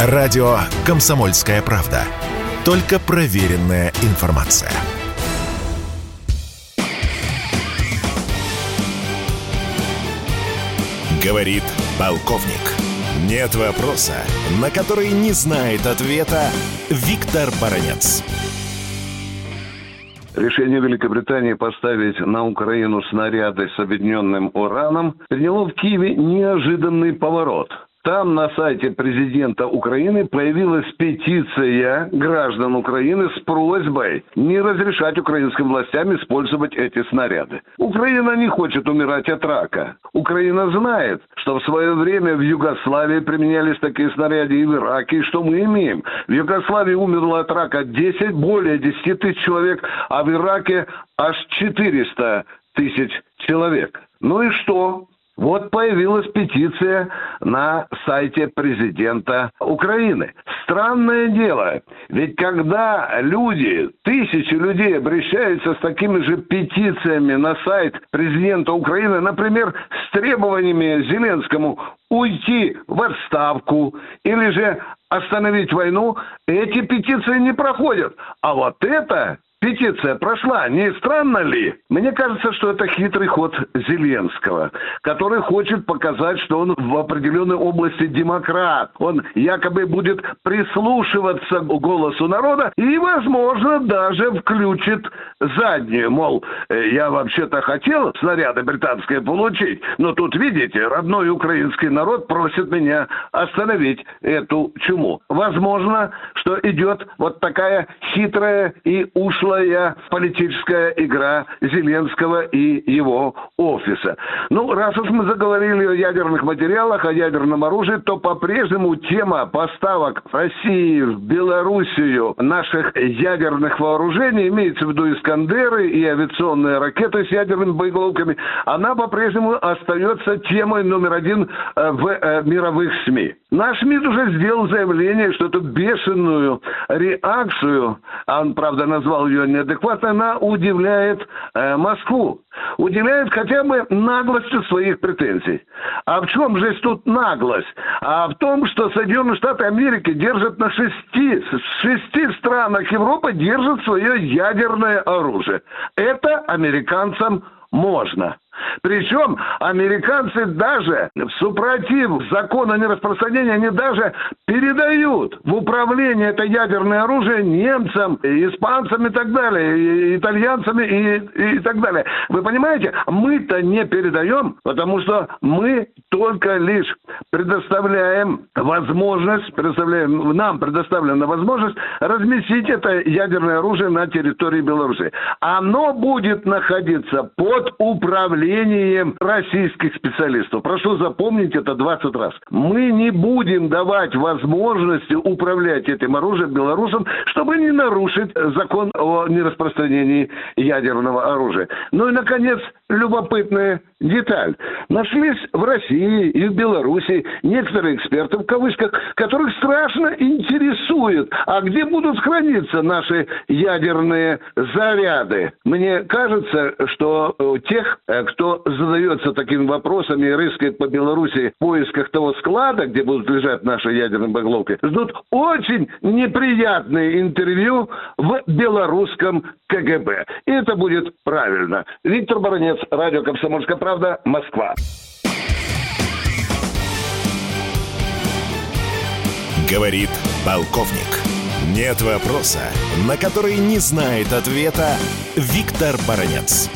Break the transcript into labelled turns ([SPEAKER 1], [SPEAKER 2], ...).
[SPEAKER 1] Радио «Комсомольская правда». Только проверенная информация. Говорит полковник. Нет вопроса, на который не знает ответа Виктор Баранец.
[SPEAKER 2] Решение Великобритании поставить на Украину снаряды с объединенным ураном приняло в Киеве неожиданный поворот – там на сайте президента Украины появилась петиция граждан Украины с просьбой не разрешать украинским властям использовать эти снаряды. Украина не хочет умирать от рака. Украина знает, что в свое время в Югославии применялись такие снаряды и в Ираке. И что мы имеем? В Югославии умерло от рака 10, более 10 тысяч человек, а в Ираке аж 400 тысяч человек. Ну и что? Вот появилась петиция на сайте президента Украины. Странное дело, ведь когда люди, тысячи людей обращаются с такими же петициями на сайт президента Украины, например, с требованиями Зеленскому уйти в отставку или же остановить войну, эти петиции не проходят. А вот это Петиция прошла, не странно ли? Мне кажется, что это хитрый ход Зеленского, который хочет показать, что он в определенной области демократ. Он якобы будет прислушиваться к голосу народа и, возможно, даже включит заднюю. Мол, «Э, я вообще-то хотел снаряды британские получить, но тут, видите, родной украинский народ просит меня остановить эту чуму. Возможно, что идет вот такая хитрая и ушлая ушлая политическая игра Зеленского и его офиса. Ну, раз уж мы заговорили о ядерных материалах, о ядерном оружии, то по-прежнему тема поставок России в Белоруссию наших ядерных вооружений, имеется в виду Искандеры и авиационные ракеты с ядерными боеголовками, она по-прежнему остается темой номер один э, в э, мировых СМИ. Наш МИД уже сделал заявление, что эту бешеную реакцию, а он, правда, назвал ее неадекватной, она удивляет э, Москву. Удивляет хотя бы наглостью своих претензий. А в чем же тут наглость? А в том, что Соединенные Штаты Америки держат на шести, шести странах Европы держат свое ядерное оружие. Это американцам можно. Причем американцы даже в супротив закона о нераспространении, они даже передают в управление это ядерное оружие немцам, испанцам и так далее, итальянцам и, и так далее. Вы понимаете, мы-то не передаем, потому что мы только лишь предоставляем возможность, предоставляем, нам предоставлена возможность разместить это ядерное оружие на территории Беларуси. Оно будет находиться под управлением управлением российских специалистов. Прошу запомнить это 20 раз. Мы не будем давать возможности управлять этим оружием белорусам, чтобы не нарушить закон о нераспространении ядерного оружия. Ну и, наконец, любопытная деталь. Нашлись в России и в Беларуси некоторые эксперты, в кавычках, которых страшно интересует, а где будут храниться наши ядерные заряды. Мне кажется, что тех, кто задается такими вопросами и рыскает по Беларуси в поисках того склада, где будут лежать наши ядерные боеголовки, ждут очень неприятные интервью в белорусском КГБ. И это будет правильно. Виктор Баранец, радио «Комсомольская правда», Москва.
[SPEAKER 1] Говорит полковник. Нет вопроса, на который не знает ответа Виктор Баранец.